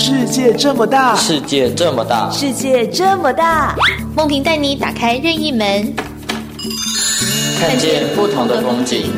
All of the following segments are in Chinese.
世界这么大，世界这么大，世界这么大，梦萍带你打开任意门，看见不同的风景。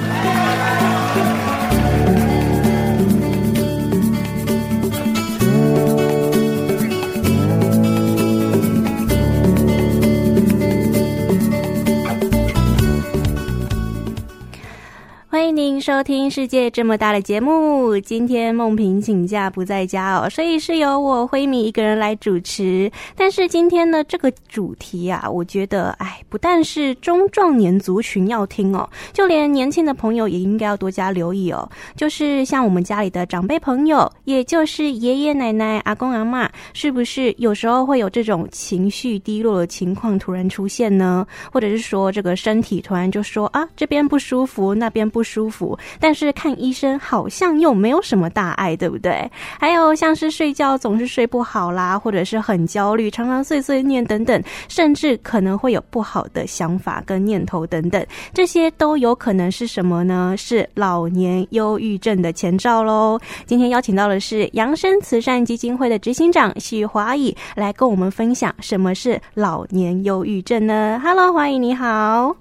您收听《世界这么大》的节目。今天梦萍请假不在家哦，所以是由我辉米一个人来主持。但是今天呢，这个主题啊，我觉得，哎，不但是中壮年族群要听哦，就连年轻的朋友也应该要多加留意哦。就是像我们家里的长辈朋友，也就是爷爷奶奶、阿公阿嬷，是不是有时候会有这种情绪低落的情况突然出现呢？或者是说，这个身体突然就说啊，这边不舒服，那边不。不舒服，但是看医生好像又没有什么大碍，对不对？还有像是睡觉总是睡不好啦，或者是很焦虑，常常碎碎念等等，甚至可能会有不好的想法跟念头等等，这些都有可能是什么呢？是老年忧郁症的前兆喽。今天邀请到的是扬生慈善基金会的执行长许华义来跟我们分享什么是老年忧郁症呢？Hello，华义你好。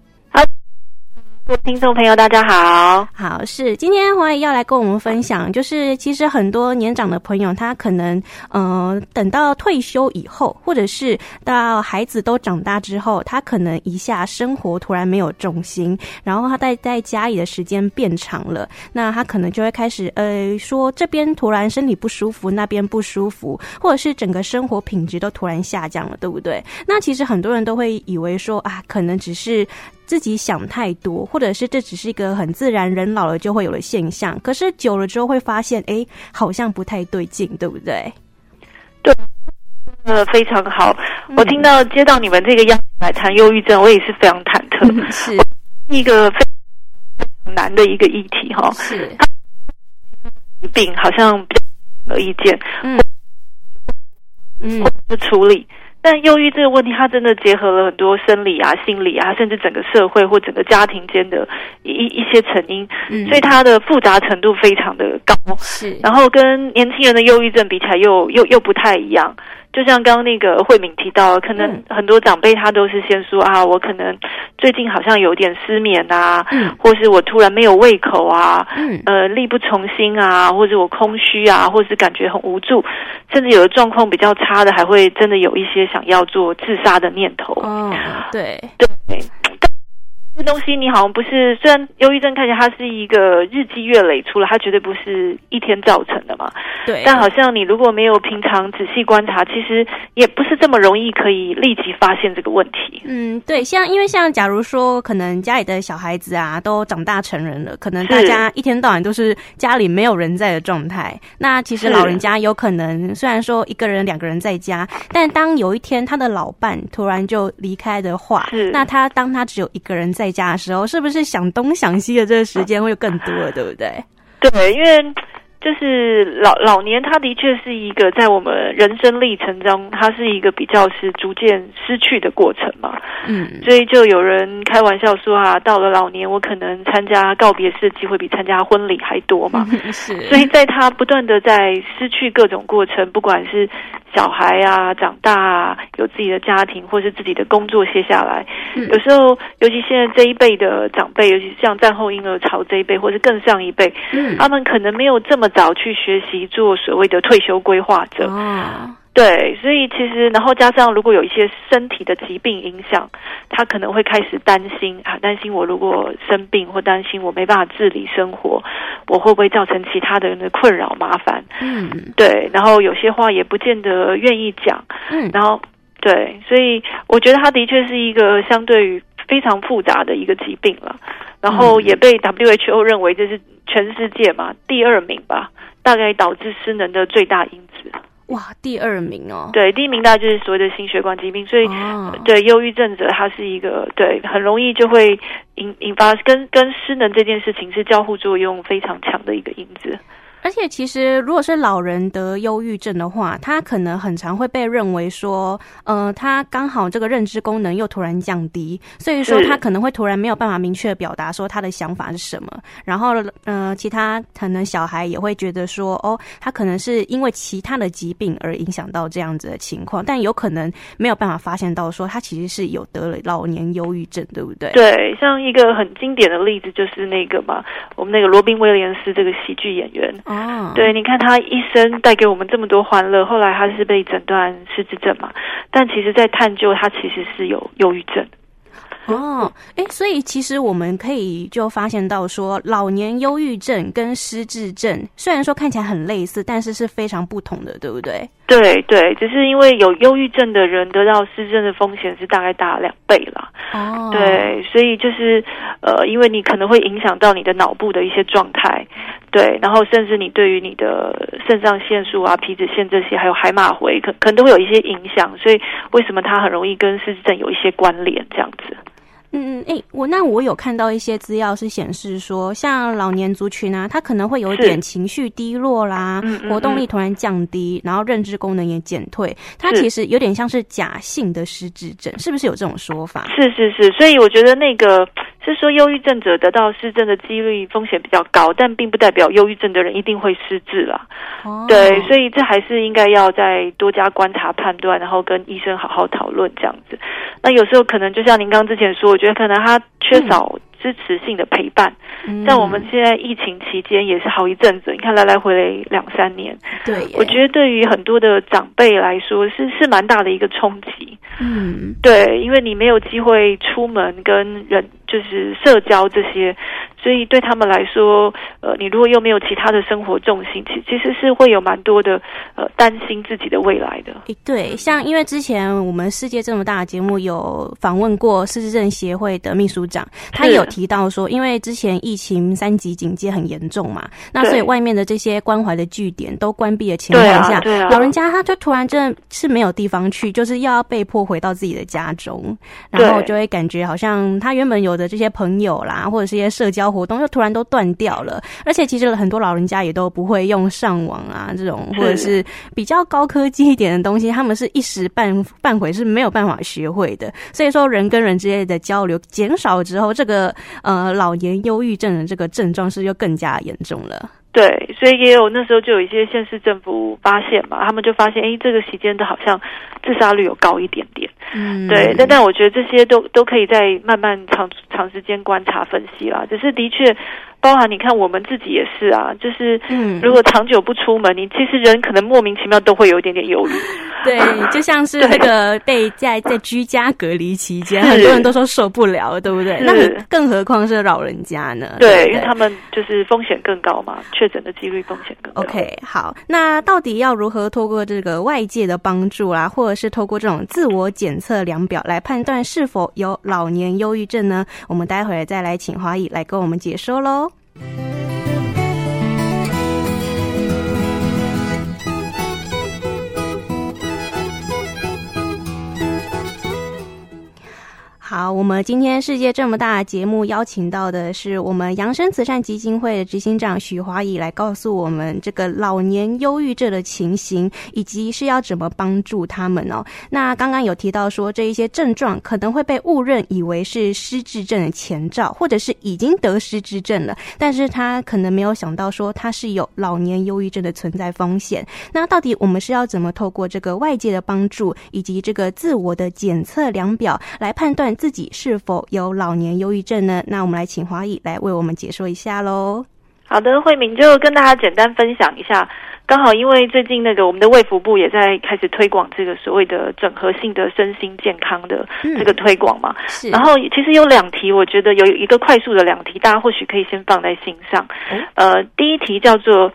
听众朋友，大家好，好，是今天华义要来跟我们分享，就是其实很多年长的朋友，他可能呃等到退休以后，或者是到孩子都长大之后，他可能一下生活突然没有重心，然后他待在家里的时间变长了，那他可能就会开始呃说这边突然身体不舒服，那边不舒服，或者是整个生活品质都突然下降了，对不对？那其实很多人都会以为说啊，可能只是。自己想太多，或者是这只是一个很自然，人老了就会有的现象。可是久了之后会发现，哎，好像不太对劲，对不对？对，呃，非常好。嗯、我听到接到你们这个样子来谈忧郁症，我也是非常忐忑。嗯、是一个非常难的一个议题，哈。是，疾病好像比较有意见，嗯，嗯，或者是处理。但忧郁这个问题，它真的结合了很多生理啊、心理啊，甚至整个社会或整个家庭间的一一些成因，嗯，所以它的复杂程度非常的高。是，然后跟年轻人的忧郁症比起来又，又又又不太一样。就像刚刚那个慧敏提到，可能很多长辈他都是先说啊，我可能最近好像有点失眠啊，嗯，或是我突然没有胃口啊，嗯，呃，力不从心啊，或者我空虚啊，或是感觉很无助，甚至有的状况比较差的，还会真的有一些想要做自杀的念头。嗯，对，对。这东西你好像不是，虽然忧郁症看起来它是一个日积月累出来，它绝对不是一天造成的嘛。对。但好像你如果没有平常仔细观察，其实也不是这么容易可以立即发现这个问题。嗯，对。像因为像假如说，可能家里的小孩子啊都长大成人了，可能大家一天到晚都是家里没有人在的状态。那其实老人家有可能虽然说一个人两个人在家，但当有一天他的老伴突然就离开的话，是那他当他只有一个人在家的时候，是不是想东想西的这个时间会更多了，对不对？对，因为就是老老年，他的确是一个在我们人生历程中，他是一个比较是逐渐失去的过程嘛。嗯，所以就有人开玩笑说啊，到了老年，我可能参加告别式机会比参加婚礼还多嘛。是，所以在他不断的在失去各种过程，不管是。小孩啊，长大啊，有自己的家庭，或是自己的工作卸下来。嗯、有时候，尤其现在这一辈的长辈，尤其像战后婴儿潮这一辈，或是更上一辈，嗯、他们可能没有这么早去学习做所谓的退休规划者。哦对，所以其实，然后加上如果有一些身体的疾病影响，他可能会开始担心啊，担心我如果生病，或担心我没办法自理生活，我会不会造成其他的人的困扰麻烦？嗯，对，然后有些话也不见得愿意讲。嗯，然后对，所以我觉得他的确是一个相对于非常复杂的一个疾病了，然后也被 WHO 认为这是全世界嘛第二名吧，大概导致失能的最大因子。哇，第二名哦！对，第一名大概就是所谓的心血管疾病，所以、哦、对忧郁症者，他是一个对很容易就会引引发跟跟失能这件事情是交互作用非常强的一个因子。而且，其实如果是老人得忧郁症的话，他可能很常会被认为说，呃，他刚好这个认知功能又突然降低，所以说他可能会突然没有办法明确表达说他的想法是什么。然后，呃，其他可能小孩也会觉得说，哦，他可能是因为其他的疾病而影响到这样子的情况，但有可能没有办法发现到说他其实是有得了老年忧郁症，对不对？对，像一个很经典的例子就是那个嘛，我们那个罗宾威廉斯这个喜剧演员。哦，对，你看他一生带给我们这么多欢乐，后来他是被诊断失智症嘛，但其实，在探究他其实是有忧郁症。哦，哎，所以其实我们可以就发现到说，老年忧郁症跟失智症虽然说看起来很类似，但是是非常不同的，对不对？对对，只是因为有忧郁症的人得到失智症的风险是大概大两倍啦。哦，对，所以就是呃，因为你可能会影响到你的脑部的一些状态，对，然后甚至你对于你的肾上腺素啊、皮脂腺这些，还有海马回，可可能都会有一些影响。所以为什么它很容易跟失智症有一些关联？这样子。嗯嗯，哎，我那我有看到一些资料是显示说，像老年族群啊，他可能会有一点情绪低落啦，活动力突然降低，然后认知功能也减退，它其实有点像是假性的失智症，是不是有这种说法？是是是，所以我觉得那个是说忧郁症者得到失智的几率风险比较高，但并不代表忧郁症的人一定会失智啦。哦，对，所以这还是应该要再多加观察判断，然后跟医生好好讨论这样子。那有时候可能就像您刚之前说。我觉得可能他缺少支持性的陪伴，嗯、在我们现在疫情期间也是好一阵子。你看来来回来两三年，对，我觉得对于很多的长辈来说是是蛮大的一个冲击。嗯，对，因为你没有机会出门跟人就是社交这些。所以对他们来说，呃，你如果又没有其他的生活重心，其其实是会有蛮多的呃担心自己的未来的。对，像因为之前我们世界这么大的节目有访问过失智症协会的秘书长，他有提到说，因为之前疫情三级警戒很严重嘛，那所以外面的这些关怀的据点都关闭的情况下，对啊，对啊，老人家他就突然真的是没有地方去，就是要被迫回到自己的家中，然后就会感觉好像他原本有的这些朋友啦，或者是一些社交。活动就突然都断掉了，而且其实很多老人家也都不会用上网啊，这种或者是比较高科技一点的东西，他们是一时半半会是没有办法学会的。所以说，人跟人之间的交流减少之后，这个呃老年忧郁症的这个症状是就更加严重了。对，所以也有那时候就有一些县市政府发现嘛，他们就发现，哎，这个期间的好像自杀率有高一点点。嗯，对，但但我觉得这些都都可以再慢慢长长时间观察分析啦。只是的确。包含你看，我们自己也是啊，就是，嗯，如果长久不出门，你其实人可能莫名其妙都会有一点点忧郁。对，就像是那个被在在居家隔离期间，很多人都说受不了，对不对？那更何况是老人家呢？对，对，因为他们就是风险更高嘛，确诊的几率风险更高。OK，好，那到底要如何透过这个外界的帮助啊，或者是透过这种自我检测量表来判断是否有老年忧郁症呢？我们待会儿再来请华裔来跟我们解说喽。Bye. 好，我们今天世界这么大节目邀请到的是我们扬声慈善基金会的执行长许华怡来告诉我们这个老年忧郁症的情形，以及是要怎么帮助他们哦。那刚刚有提到说，这一些症状可能会被误认以为是失智症的前兆，或者是已经得失智症了，但是他可能没有想到说他是有老年忧郁症的存在风险。那到底我们是要怎么透过这个外界的帮助，以及这个自我的检测量表来判断自己是否有老年忧郁症呢？那我们来请华裔来为我们解说一下喽。好的，慧敏就跟大家简单分享一下。刚好因为最近那个我们的卫福部也在开始推广这个所谓的整合性的身心健康的这个推广嘛。然后其实有两题，我觉得有一个快速的两题，大家或许可以先放在心上。嗯、呃，第一题叫做，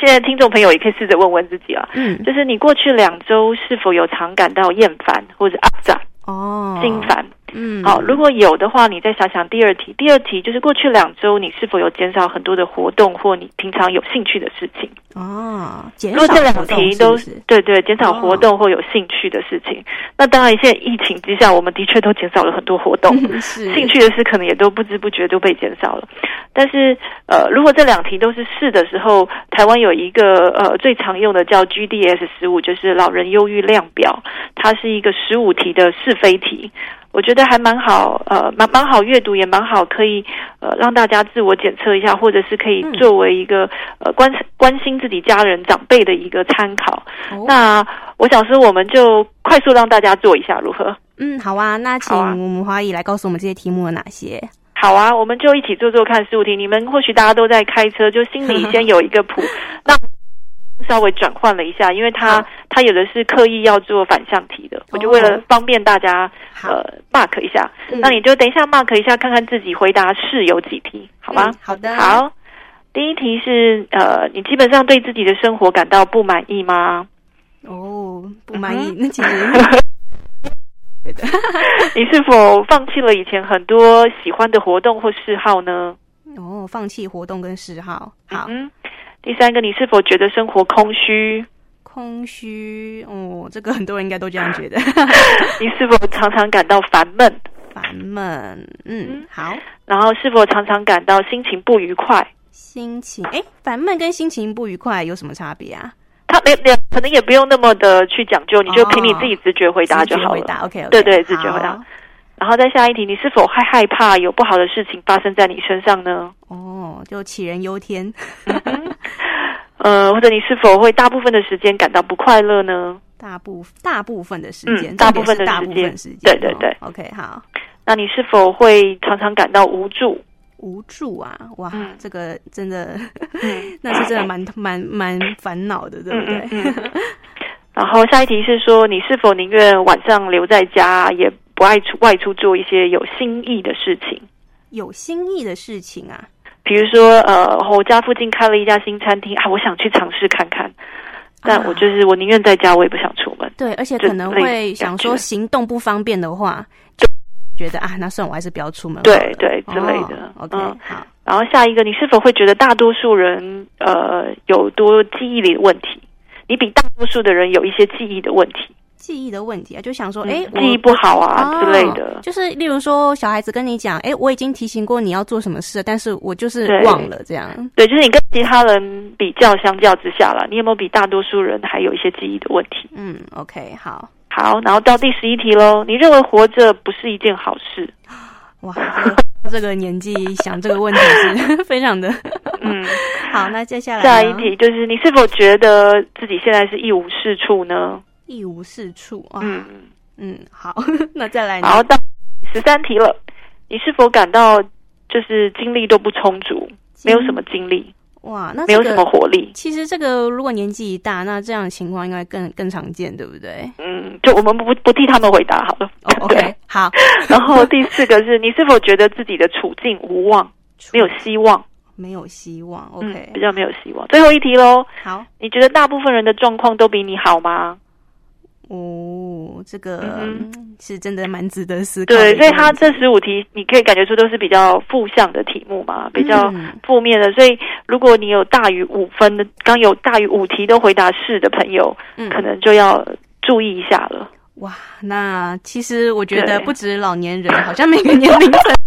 现在听众朋友也可以试着问问自己啊。嗯。就是你过去两周是否有常感到厌烦或者阿杂？哦。心烦。嗯，好，如果有的话，你再想想第二题。第二题就是过去两周你是否有减少很多的活动或你平常有兴趣的事情？哦，减少。如果这两题都是对对，减少活动或有兴趣的事情，哦、那当然现在疫情之下，我们的确都减少了很多活动，是兴趣的事可能也都不知不觉都被减少了。但是呃，如果这两题都是是的时候，台湾有一个呃最常用的叫 GDS 十五，就是老人忧郁量表，它是一个十五题的是非题。我觉得还蛮好，呃，蛮蛮好阅读，也蛮好，可以呃让大家自我检测一下，或者是可以作为一个呃关关心自己家人长辈的一个参考。哦、那我想说，我们就快速让大家做一下，如何？嗯，好啊，那请我们华仪来告诉我们这些题目有哪些？好啊，我们就一起做做看十五题。你们或许大家都在开车，就心里先有一个谱，那。稍微转换了一下，因为他他有的是刻意要做反向题的，我就为了方便大家呃 mark 一下，那你就等一下 mark 一下，看看自己回答是有几题，好吗？好的。好，第一题是呃，你基本上对自己的生活感到不满意吗？哦，不满意，那其实 你是否放弃了以前很多喜欢的活动或嗜好呢？哦，放弃活动跟嗜好，好。第三个，你是否觉得生活空虚？空虚哦，这个很多人应该都这样觉得。你是否常常感到烦闷？烦闷，嗯，好。然后是否常常感到心情不愉快？心情，哎，烦闷跟心情不愉快有什么差别啊？他两两可能也不用那么的去讲究，你就凭你自己直觉回答就好了。回答，OK，对对，直觉回答。然后再下一题，你是否还害怕有不好的事情发生在你身上呢？哦，就杞人忧天。呃，或者你是否会大部分的时间感到不快乐呢？大部大部分的时间，嗯、大部分的时间，对对对。OK，好。那你是否会常常感到无助？无助啊，哇，嗯、这个真的，嗯、那是真的蛮蛮蛮烦恼的，对不对？然后下一题是说，你是否宁愿晚上留在家，也不爱出外出做一些有新意的事情？有新意的事情啊。比如说，呃，我家附近开了一家新餐厅啊，我想去尝试看看。但我就是我宁愿在家，我也不想出门。对，而且可能会想说行动不方便的话，就觉得啊，那算我还是不要出门。对对之类的。哦、OK，好、嗯。然后下一个，你是否会觉得大多数人呃有多记忆力的问题？你比大多数的人有一些记忆的问题。记忆的问题啊，就想说，哎、欸，记忆不好啊之类的，就是例如说，小孩子跟你讲，哎、欸，我已经提醒过你要做什么事，但是我就是忘了这样。对，就是你跟其他人比较相较之下啦，你有没有比大多数人还有一些记忆的问题？嗯，OK，好，好，然后到第十一题喽，你认为活着不是一件好事？哇，这个年纪想这个问题是 非常的，嗯，好，那接下来下一题就是，你是否觉得自己现在是一无是处呢？一无是处啊！嗯嗯，好，那再来，好，到十三题了。你是否感到就是精力都不充足，没有什么精力？哇，那、这个、没有什么活力。其实这个如果年纪一大，那这样的情况应该更更常见，对不对？嗯，就我们不不替他们回答好了。哦、OK，好。然后第四个是你是否觉得自己的处境无望，没有希望？没有希望。OK，、嗯、比较没有希望。最后一题喽。好，你觉得大部分人的状况都比你好吗？哦，这个是真的蛮值得思考的。对，所以他这十五题，你可以感觉出都是比较负向的题目嘛，比较负面的。所以如果你有大于五分的，刚有大于五题都回答是的朋友，嗯，可能就要注意一下了。哇，那其实我觉得不止老年人，好像每个年龄层。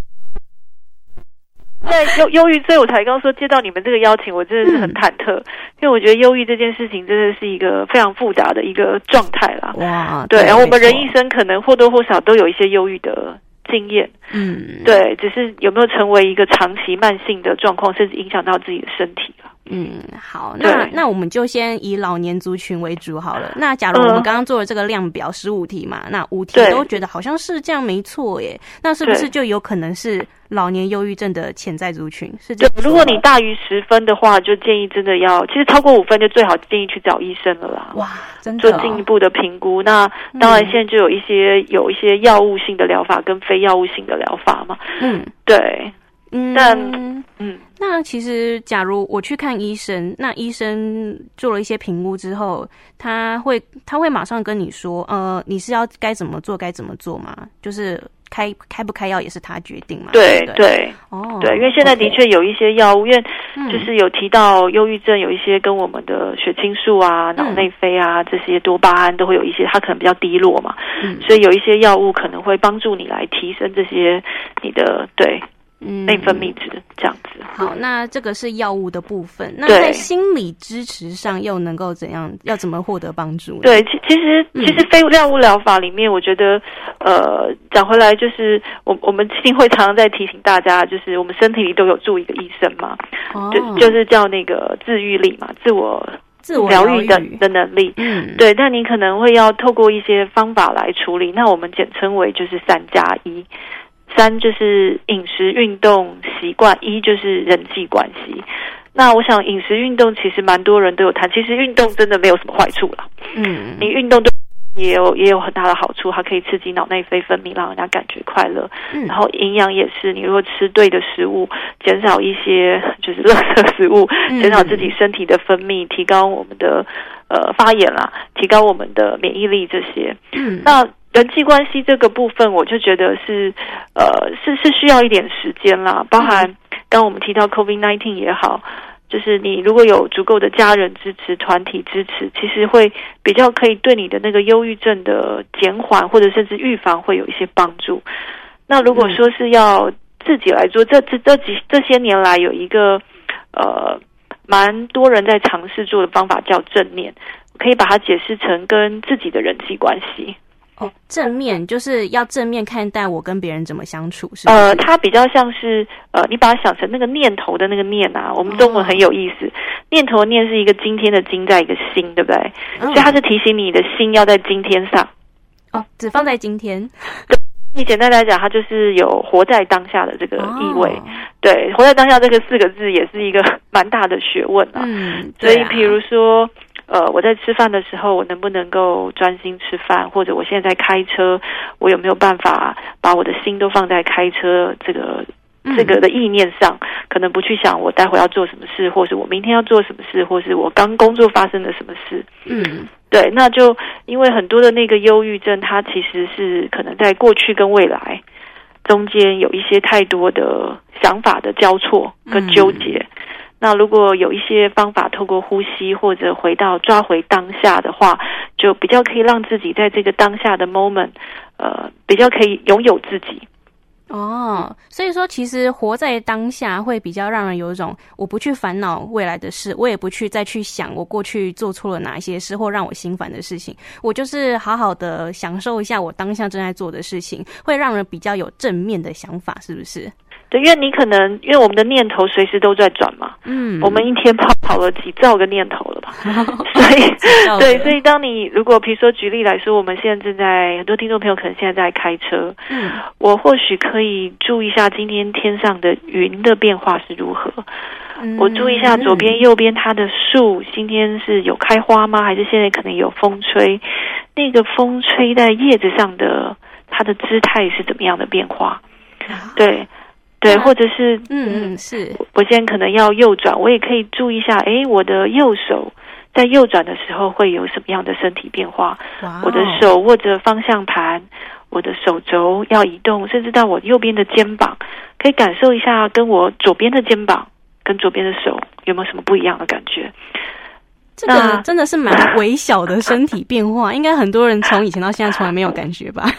在忧忧郁，所以我才刚说接到你们这个邀请，我真的是很忐忑，嗯、因为我觉得忧郁这件事情真的是一个非常复杂的一个状态啦。哇，对，对然后我们人一生可能或多或少都有一些忧郁的经验，嗯，对，只是有没有成为一个长期慢性的状况，甚至影响到自己的身体了。嗯，好，那那我们就先以老年族群为主好了。那假如我们刚刚做了这个量表十五题嘛，呃、那五题都觉得好像是这样没错耶，那是不是就有可能是老年忧郁症的潜在族群？是这样。对，如果你大于十分的话，就建议真的要，其实超过五分就最好建议去找医生了啦。哇，真的、哦、做进一步的评估。那当然，现在就有一些、嗯、有一些药物性的疗法跟非药物性的疗法嘛。嗯，对。嗯，但嗯，那其实，假如我去看医生，那医生做了一些评估之后，他会他会马上跟你说，呃，你是要该怎么做，该怎么做吗？就是开开不开药也是他决定嘛。对对，对，哦，对，因为现在的确有一些药物，因为就是有提到忧郁症有一些跟我们的血清素啊、脑内啡啊这些多巴胺都会有一些，它可能比较低落嘛，嗯，所以有一些药物可能会帮助你来提升这些你的对。嗯，内分泌值这样子。好，那这个是药物的部分。那在心理支持上又能够怎样？要怎么获得帮助？对，其其实其实非药物疗法里面，我觉得，呃，讲回来就是，我我们基金会常常在提醒大家，就是我们身体里都有住一个医生嘛，哦、就就是叫那个自愈力嘛，自我自我疗愈的的能力。嗯，对。但你可能会要透过一些方法来处理，那我们简称为就是三加一。三就是饮食、运动习惯，一就是人际关系。那我想饮食、运动其实蛮多人都有谈，其实运动真的没有什么坏处啦。嗯，你运动对也有也有很大的好处，它可以刺激脑内啡分泌，让人家感觉快乐。嗯，然后营养也是，你如果吃对的食物，减少一些就是垃圾食物，减少自己身体的分泌，提高我们的呃发炎啦，提高我们的免疫力这些。嗯，那。人际关系这个部分，我就觉得是，呃，是是需要一点时间啦。包含刚我们提到 COVID nineteen 也好，就是你如果有足够的家人支持、团体支持，其实会比较可以对你的那个忧郁症的减缓或者甚至预防会有一些帮助。那如果说是要自己来做，这这这几这些年来有一个呃蛮多人在尝试做的方法叫正念，可以把它解释成跟自己的人际关系。哦，正面就是要正面看待我跟别人怎么相处，是吧？呃，它比较像是呃，你把它想成那个念头的那个念啊。我们中文很有意思，哦、念头的念是一个今天的今，在一个心，对不对？哦、所以它是提醒你的心要在今天上。哦，只放在今天。对，你简单来讲，它就是有活在当下的这个意味。哦、对，活在当下这个四个字也是一个蛮大的学问啊。嗯，所以比如说。呃，我在吃饭的时候，我能不能够专心吃饭？或者我现在在开车，我有没有办法把我的心都放在开车这个这个的意念上？可能不去想我待会要做什么事，或是我明天要做什么事，或是我刚工作发生了什么事。嗯，对，那就因为很多的那个忧郁症，它其实是可能在过去跟未来中间有一些太多的想法的交错跟纠结。嗯那如果有一些方法，透过呼吸或者回到抓回当下的话，就比较可以让自己在这个当下的 moment，呃，比较可以拥有自己。哦，所以说其实活在当下会比较让人有一种，我不去烦恼未来的事，我也不去再去想我过去做错了哪些事或让我心烦的事情，我就是好好的享受一下我当下正在做的事情，会让人比较有正面的想法，是不是？对，因为你可能因为我们的念头随时都在转嘛，嗯，我们一天跑跑了几兆个念头了吧，所以对，所以当你如果比如说举例来说，我们现在正在很多听众朋友可能现在在开车，嗯，我或许可以注意一下今天天上的云的变化是如何，嗯，我注意一下左边右边它的树今天是有开花吗？还是现在可能有风吹？那个风吹在叶子上的它的姿态是怎么样的变化？对。对，或者是嗯嗯是，我现在可能要右转，我也可以注意一下，哎，我的右手在右转的时候会有什么样的身体变化？哇我的手握着方向盘，我的手肘要移动，甚至到我右边的肩膀，可以感受一下，跟我左边的肩膀跟左边的手有没有什么不一样的感觉？这个真的是蛮微小的身体变化，应该很多人从以前到现在从来没有感觉吧？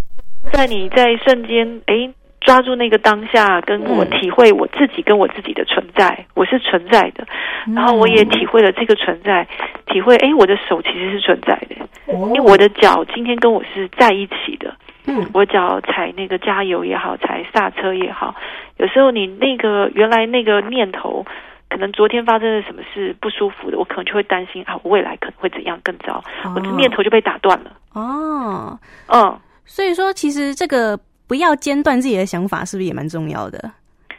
在你在瞬间，诶。抓住那个当下，跟我体会我自己跟我自己的存在，嗯、我是存在的，然后我也体会了这个存在，体会哎，我的手其实是存在的，哦、因为我的脚今天跟我是在一起的，嗯，我脚踩那个加油也好，踩刹车也好，有时候你那个原来那个念头，可能昨天发生了什么事不舒服的，我可能就会担心啊，我未来可能会怎样更糟，哦、我的念头就被打断了，哦，嗯，所以说其实这个。不要间断自己的想法，是不是也蛮重要的？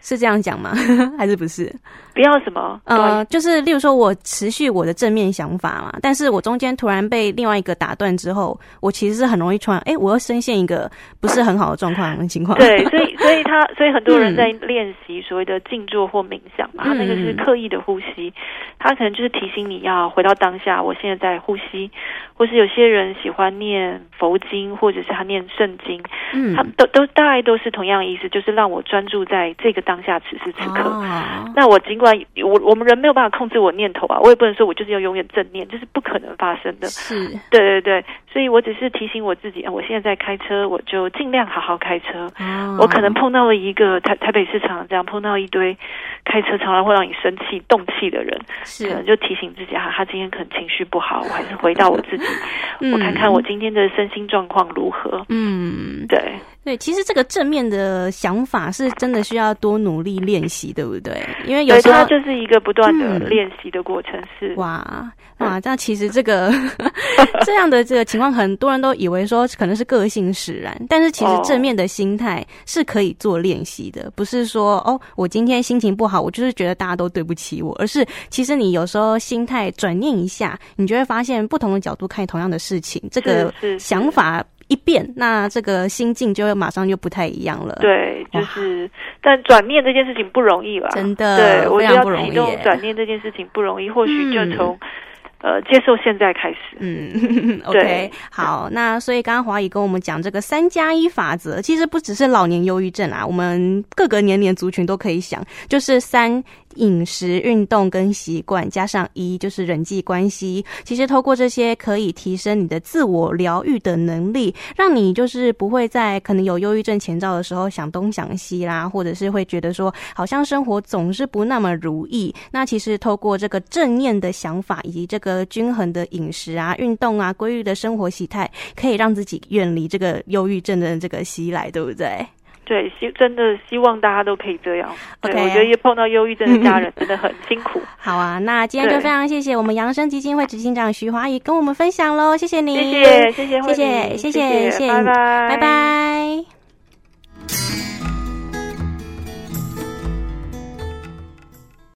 是这样讲吗？还是不是？不要什么？呃，就是例如说，我持续我的正面想法嘛，但是我中间突然被另外一个打断之后，我其实是很容易突然，哎、欸，我又深陷一个不是很好的状况的情况。对，所以，所以他，所以很多人在练习所谓的静坐或冥想嘛，那个是刻意的呼吸，他可能就是提醒你要回到当下，我现在在呼吸，或是有些人喜欢念佛经，或者是他念圣经，嗯，他都都大概都是同样的意思，就是让我专注在这个当下，此时此刻。哦、那我尽管我我们人没有办法控制我念头啊，我也不能说我就是要永远正念，这是不可能发生的。是，对对对，所以我只是提醒我自己啊，我现在在开车，我就尽量好好开车。哦、我可能碰到了一个台台北市场这样碰到一堆开车常常会让你生气动气的人，可能就提醒自己啊，他今天可能情绪不好，我还是回到我自己，嗯、我看看我今天的身心状况如何。嗯，对。对，其实这个正面的想法是真的需要多努力练习，对不对？因为有时候它就是一个不断的练习的过程。是、嗯、哇哇，那其实这个 这样的这个情况，很多人都以为说可能是个性使然，但是其实正面的心态是可以做练习的，不是说哦，我今天心情不好，我就是觉得大家都对不起我，而是其实你有时候心态转念一下，你就会发现不同的角度看同样的事情，这个想法。一变，那这个心境就会马上就不太一样了。对，就是，但转念这件事情不容易吧？真的，对，我觉得要启动转念这件事情不容易。或许就从、嗯、呃接受现在开始。嗯，OK，好。那所以刚刚华仪跟我们讲这个三加一法则，其实不只是老年忧郁症啊，我们各个年龄族群都可以想，就是三。饮食、运动跟习惯，加上一就是人际关系。其实透过这些，可以提升你的自我疗愈的能力，让你就是不会在可能有忧郁症前兆的时候想东想西啦，或者是会觉得说好像生活总是不那么如意。那其实透过这个正念的想法，以及这个均衡的饮食啊、运动啊、规律的生活习态，可以让自己远离这个忧郁症的这个袭来，对不对？对希真的希望大家都可以这样。对我觉得一碰到忧郁症的家人 真的很辛苦。好啊那今天就非常谢谢我们扬声基金会执行长徐华怡跟我们分享喽谢谢你。谢谢谢谢谢谢谢谢拜拜。拜拜。